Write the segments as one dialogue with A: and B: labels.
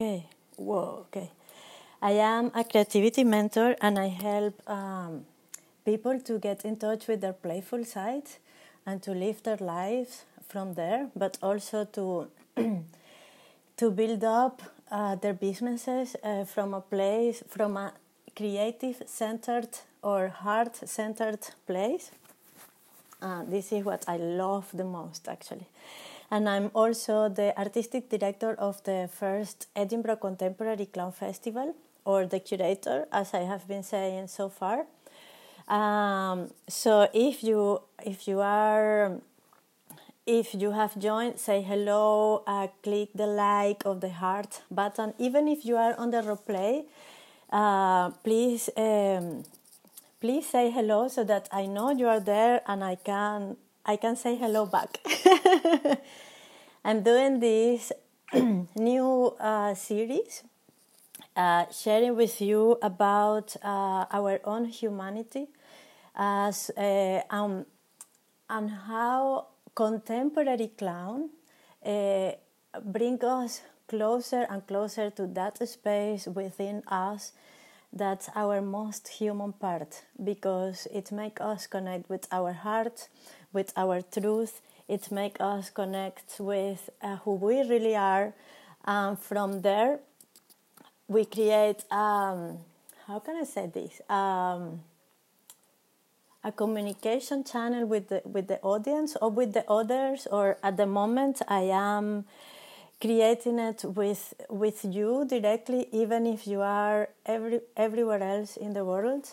A: Okay. Whoa. Okay. I am a creativity mentor and I help um, people to get in touch with their playful side and to live their lives from there, but also to to build up uh, their businesses uh, from a place from a creative centered or heart centered place. Uh, this is what I love the most, actually and I'm also the artistic director of the first Edinburgh Contemporary Clown Festival, or the curator, as I have been saying so far. Um, so if you if you are if you have joined, say hello, uh, click the like of the heart button. Even if you are on the replay, uh, please um, please say hello so that I know you are there and I can I can say hello back. I'm doing this new uh, series, uh, sharing with you about uh, our own humanity as uh, um, and how contemporary clown uh, bring us closer and closer to that space within us that's our most human part because it makes us connect with our heart with our truth. It makes us connect with uh, who we really are. And from there, we create, um, how can I say this? Um, a communication channel with the, with the audience or with the others, or at the moment, I am creating it with with you directly, even if you are every everywhere else in the world.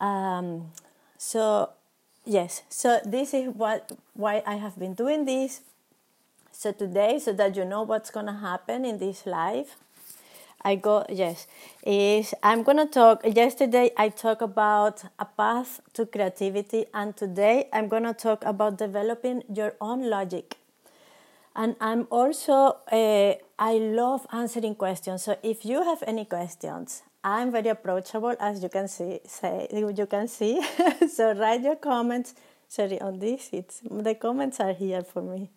A: Um, so yes. So this is what why i have been doing this. So today so that you know what's going to happen in this live i go yes is i'm going to talk yesterday i talked about a path to creativity and today i'm going to talk about developing your own logic. And i'm also uh, i love answering questions. So if you have any questions I'm very approachable, as you can see. Say you can see. so write your comments. Sorry, on this, it's the comments are here for me.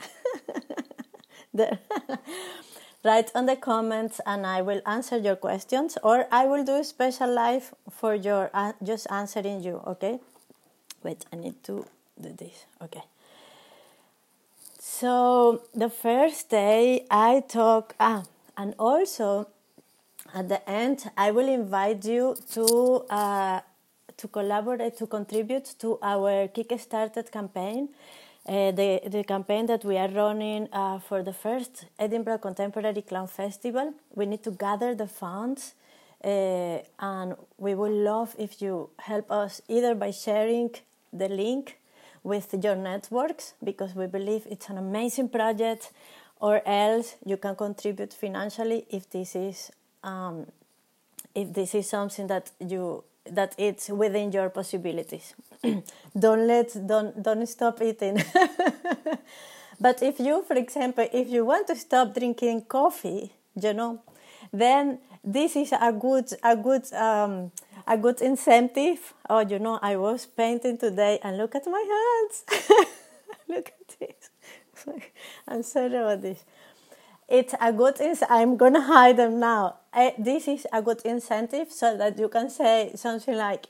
A: there. write on the comments, and I will answer your questions, or I will do a special live for your uh, just answering you. Okay. Wait, I need to do this. Okay. So the first day I talk ah, and also at the end, I will invite you to uh, to collaborate, to contribute to our Kickstarter campaign, uh, the the campaign that we are running uh, for the first Edinburgh Contemporary Clown Festival. We need to gather the funds, uh, and we would love if you help us either by sharing the link with your networks because we believe it's an amazing project, or else you can contribute financially if this is um, if this is something that you that it's within your possibilities. don't let don't don't stop eating. but if you, for example, if you want to stop drinking coffee, you know, then this is a good a good um, a good incentive. Oh, you know, I was painting today, and look at my hands. look at this. I'm sorry about this it's a good ins- i'm gonna hide them now This is a good incentive so that you can say something like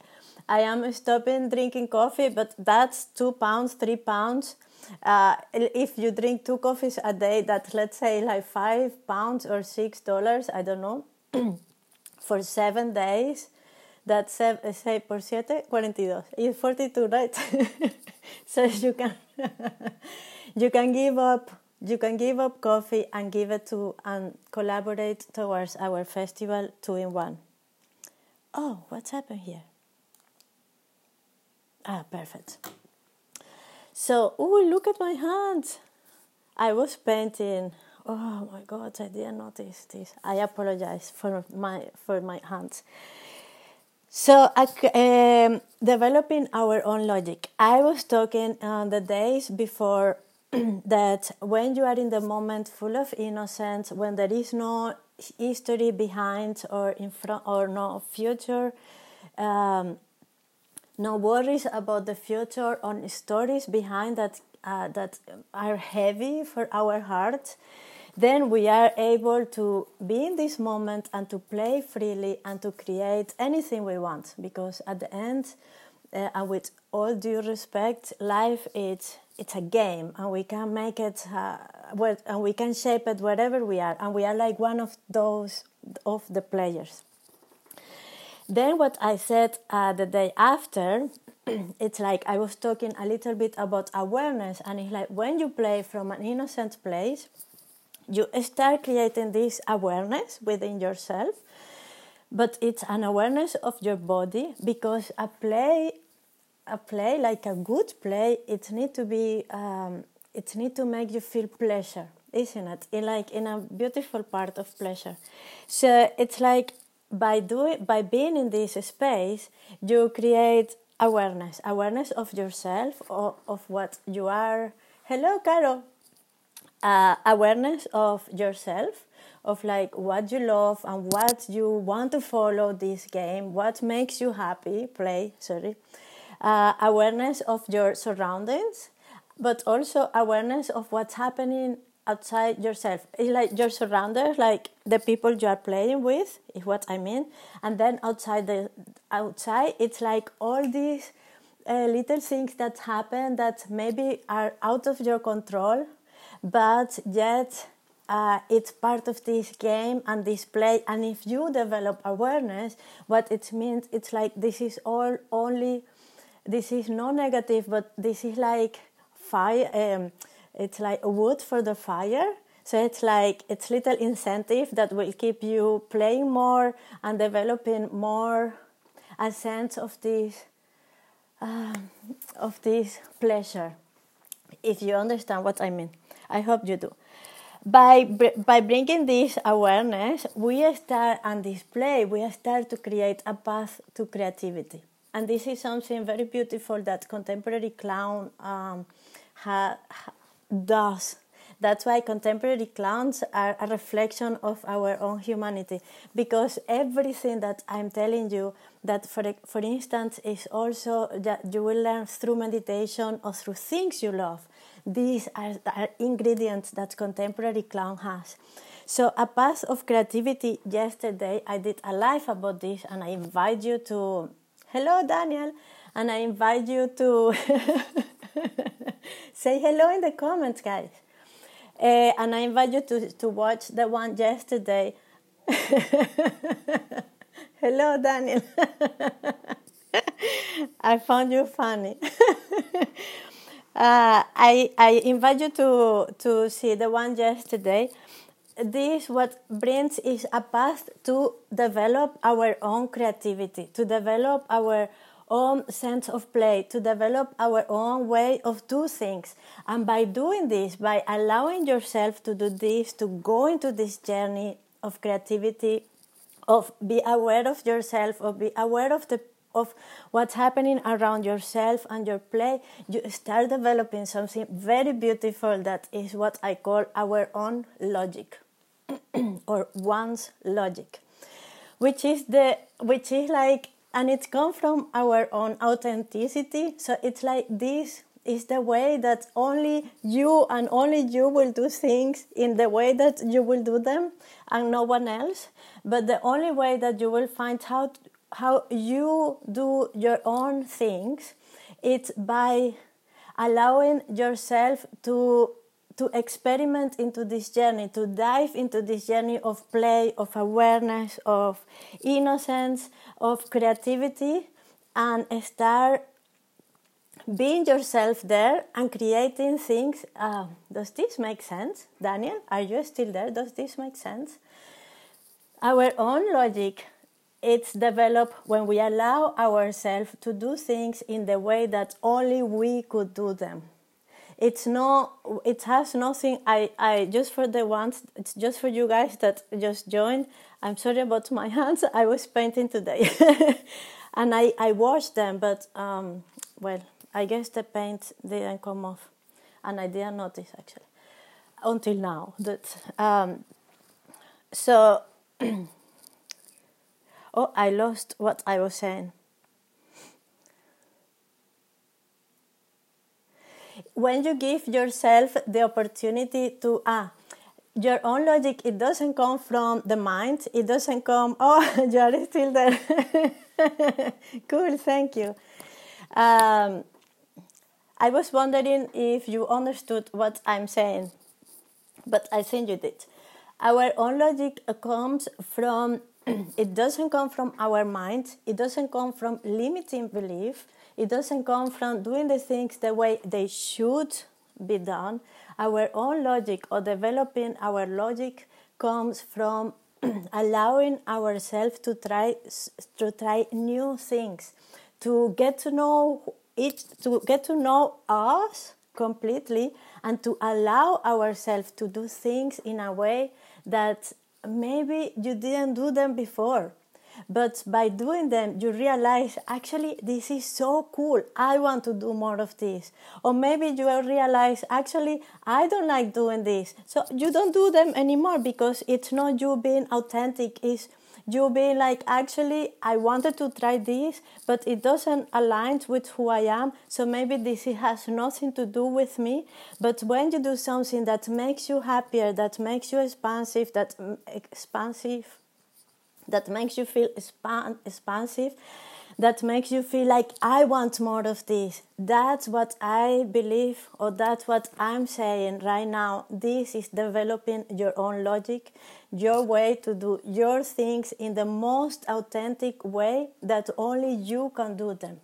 A: i am stopping drinking coffee but that's two pounds three pounds. Uh, if you drink two coffees a day that's let's say like five pounds or six dollars i don't know for seven days that's say por siete, 42 it's 42 right? So you can you can give up you can give up coffee and give it to and collaborate towards our festival two in one. Oh, what's happened here? Ah, perfect. So, oh, look at my hands. I was painting. Oh my God, I didn't notice this. I apologize for my for my hands. So, um, developing our own logic. I was talking on uh, the days before that when you are in the moment full of innocence, when there is no history behind or in front or no future, um, no worries about the future or stories behind that uh, that are heavy for our heart. then we are able to be in this moment and to play freely and to create anything we want. Because at the end, uh, and with all due respect, life is it's a game, and we can make it, uh, and we can shape it wherever we are, and we are like one of those of the players. Then what I said uh, the day after, it's like I was talking a little bit about awareness, and it's like when you play from an innocent place, you start creating this awareness within yourself, but it's an awareness of your body because a play, a play like a good play, it need to be, um, it need to make you feel pleasure, isn't it? In like in a beautiful part of pleasure. So it's like by doing by being in this space you create awareness awareness of yourself or of what you are hello caro uh, awareness of yourself of like what you love and what you want to follow this game what makes you happy play sorry uh, awareness of your surroundings but also awareness of what's happening outside yourself. It's like your surroundings, like the people you are playing with, is what I mean. And then outside the outside, it's like all these uh, little things that happen that maybe are out of your control, but yet uh, it's part of this game and this play. And if you develop awareness, what it means, it's like this is all only, this is no negative, but this is like fire. Um, it's like wood for the fire. So it's like it's little incentive that will keep you playing more and developing more a sense of this uh, of this pleasure. If you understand what I mean, I hope you do. By by bringing this awareness, we start and display. We start to create a path to creativity, and this is something very beautiful that contemporary clown um, ha, does. That's why contemporary clowns are a reflection of our own humanity. Because everything that I'm telling you, that for, for instance, is also that you will learn through meditation or through things you love. These are, are ingredients that contemporary clown has. So, a path of creativity. Yesterday, I did a live about this, and I invite you to. Hello, Daniel, and I invite you to. Say hello in the comments, guys. Uh, and I invite you to, to watch the one yesterday. hello, Daniel. I found you funny. uh, I, I invite you to, to see the one yesterday. This what brings is a path to develop our own creativity, to develop our own sense of play, to develop our own way of do things. And by doing this, by allowing yourself to do this, to go into this journey of creativity, of be aware of yourself, of be aware of the of what's happening around yourself and your play, you start developing something very beautiful that is what I call our own logic or one's logic, which is the which is like and it comes from our own authenticity. So it's like this is the way that only you and only you will do things in the way that you will do them and no one else. But the only way that you will find out how you do your own things it's by allowing yourself to to experiment into this journey, to dive into this journey of play, of awareness, of innocence, of creativity, and start being yourself there and creating things. Uh, does this make sense, Daniel? Are you still there? Does this make sense? Our own logic it's developed when we allow ourselves to do things in the way that only we could do them it's no it has nothing. I i just for the ones it's just for you guys that just joined i'm sorry about my hands. I was painting today. And i i washed them but um well i guess the paint didn't come off. And i didn't notice actually until now that um so oh i lost what i was saying when you give yourself the opportunity to ah your own logic it doesn't come from the mind it doesn't come oh you are still there. Cool thank you. Um, i was wondering if you understood what i'm saying but i think you did. Our own logic comes from it doesn't come from our mind. It doesn't come from limiting belief. It doesn't come from doing the things the way they should be done. Our own logic or developing our logic comes from allowing ourselves to try to try new things. To get to know it to get to know us completely and to allow ourselves to do things in a way that maybe you didn't do them before but by doing them, you realize actually this is so cool. I want to do more of this. Or maybe you realize actually I don't like doing this. So you don't do them anymore because it's not you being authentic, it's you being like actually I wanted to try this, but it doesn't align with who I am. So maybe this has nothing to do with me. But when you do something that makes you happier, that makes you expansive, that expansive that makes you feel expand, expansive, that makes you feel like I want more of this. That's what I believe, or that's what I'm saying right now. This is developing your own logic, your way to do your things in the most authentic way that only you can do them.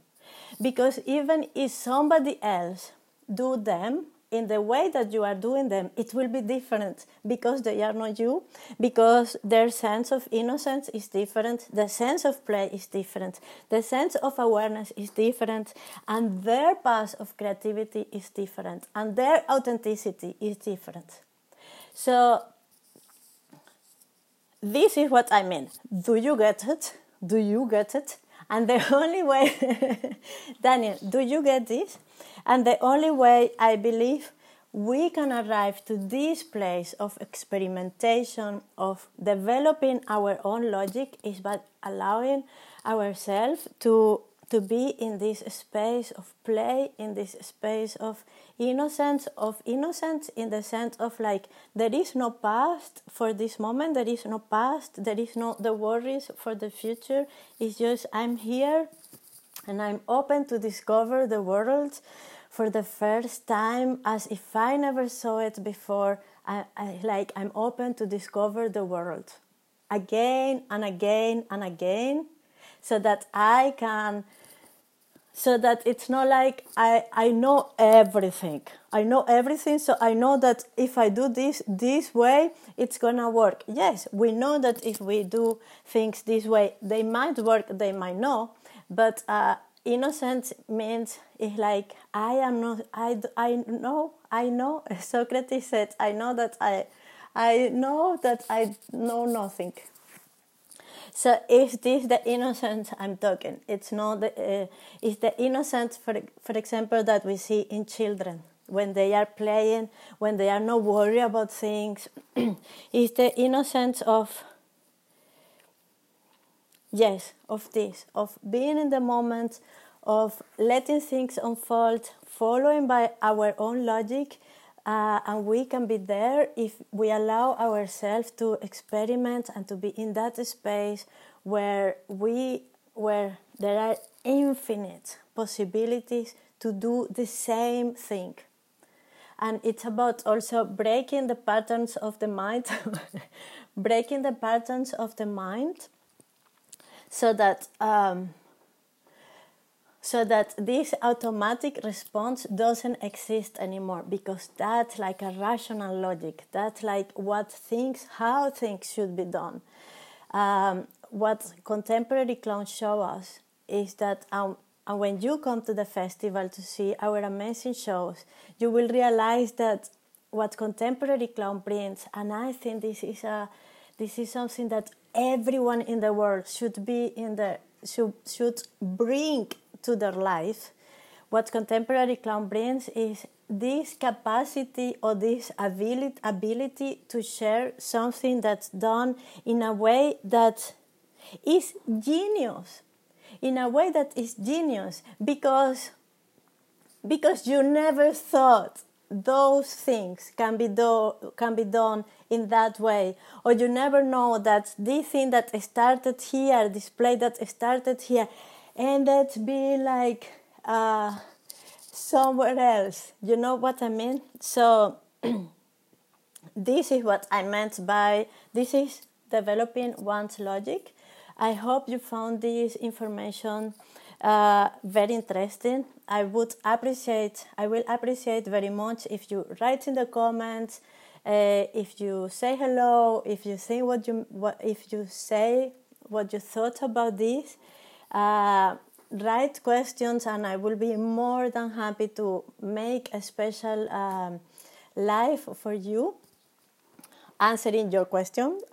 A: Because even if somebody else do them in the way that you are doing them, it will be different because they are not you, because their sense of innocence is different, the sense of play is different, the sense of awareness is different, and their path of creativity is different, and their authenticity is different. So, this is what I mean. Do you get it? Do you get it? And the only way, Daniel, do you get this? And the only way I believe we can arrive to this place of experimentation, of developing our own logic, is by allowing ourselves to to be in this space of play, in this space of innocence, of innocence in the sense of like there is no past for this moment, there is no past, there is no the worries for the future. It's just I'm here and I'm open to discover the world for the first time as if I never saw it before. I, I like I'm open to discover the world again and again and again so that I can so that it's not like I, I know everything. I know everything, so I know that if I do this this way, it's gonna work. Yes, we know that if we do things this way, they might work, they might not, but uh, innocence means it's like I am not I, I know I know Socrates said I know that I I know that I know nothing. So is this the innocence I'm talking? It's not the uh, it's the innocence for for example that we see in children when they are playing, when they are not worried about things. it's the innocence of yes of this of being in the moment of letting things unfold following by our own logic uh, and we can be there if we allow ourselves to experiment and to be in that space where we where there are infinite possibilities to do the same thing. And it's about also breaking the patterns of the mind breaking the patterns of the mind so that um, so that this automatic response doesn't exist anymore because that's like a rational logic. That's like what things how things should be done. Um, what contemporary clowns show us is that um, and when you come to the festival to see our amazing shows you will realize that what contemporary clown brings and i think this is a this is something that everyone in the world should be in the should, should bring to their life. What contemporary clown brings is this capacity or this ability, ability to share something that's done in a way that is genius. In a way that is genius because because you never thought those things can be do can be done in that way. Or you never know that this thing that started here this play that started here ended be like uh, somewhere else you know what i mean so this is what i meant by this is developing one's logic i hope you found this information uh, very interesting. I would appreciate, I will appreciate very much if you write in the comments, uh, if you say hello, if you say what you, what, if you say what you thought about this. Uh, write questions, and I will be more than happy to make a special um, live for you answering your question.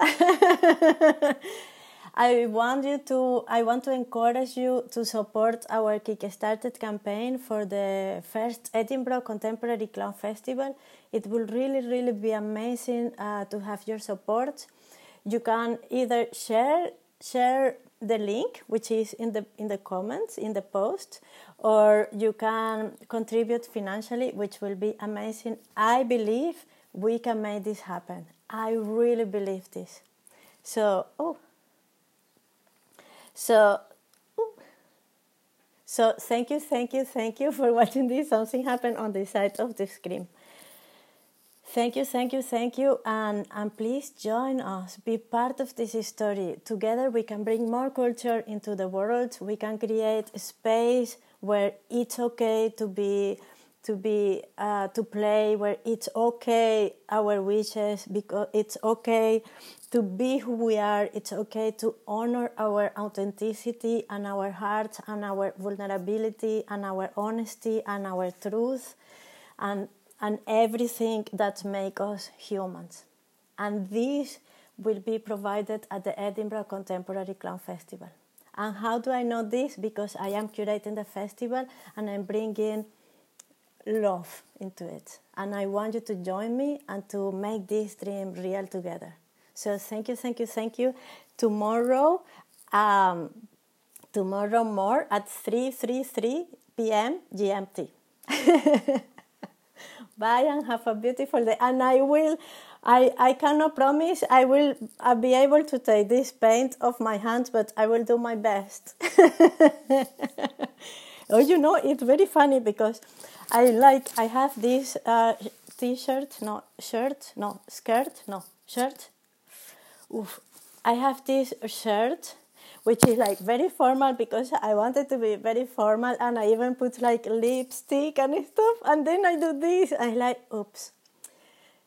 A: I want you to I want to encourage you to support our Kickstarter campaign for the first Edinburgh Contemporary Clown Festival. It will really really be amazing uh, to have your support. You can either share share the link which is in the in the comments in the post or you can contribute financially which will be amazing. I believe we can make this happen. I really believe this. So, oh so, so thank you, thank you, thank you for watching this. Something happened on the side of the screen. Thank you, thank you, thank you, and, and please join us. Be part of this story. Together, we can bring more culture into the world. We can create a space where it's okay to be to be uh, to play where it's okay our wishes because it's okay to be who we are it's okay to honor our authenticity and our hearts and our vulnerability and our honesty and our truth and and everything that makes us humans and this will be provided at the edinburgh contemporary clown festival and how do i know this because i am curating the festival and i'm bringing love into it. And I want you to join me and to make this dream real together. So thank you, thank you, thank you. Tomorrow, um, tomorrow more at 3:33 p.m. GMT. Bye and have a beautiful day. And I will, I, I cannot promise I will I'll be able to take this paint off my hands, but I will do my best. oh, you know, it's very funny because I like I have this uh, t-shirt, no shirt, no skirt, no shirt. Oof. I have this shirt which is like very formal because I wanted to be very formal and I even put like lipstick and stuff and then I do this I like oops.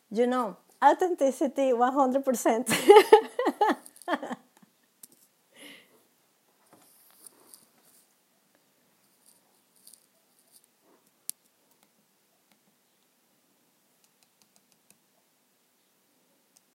A: You know, authenticity 100%.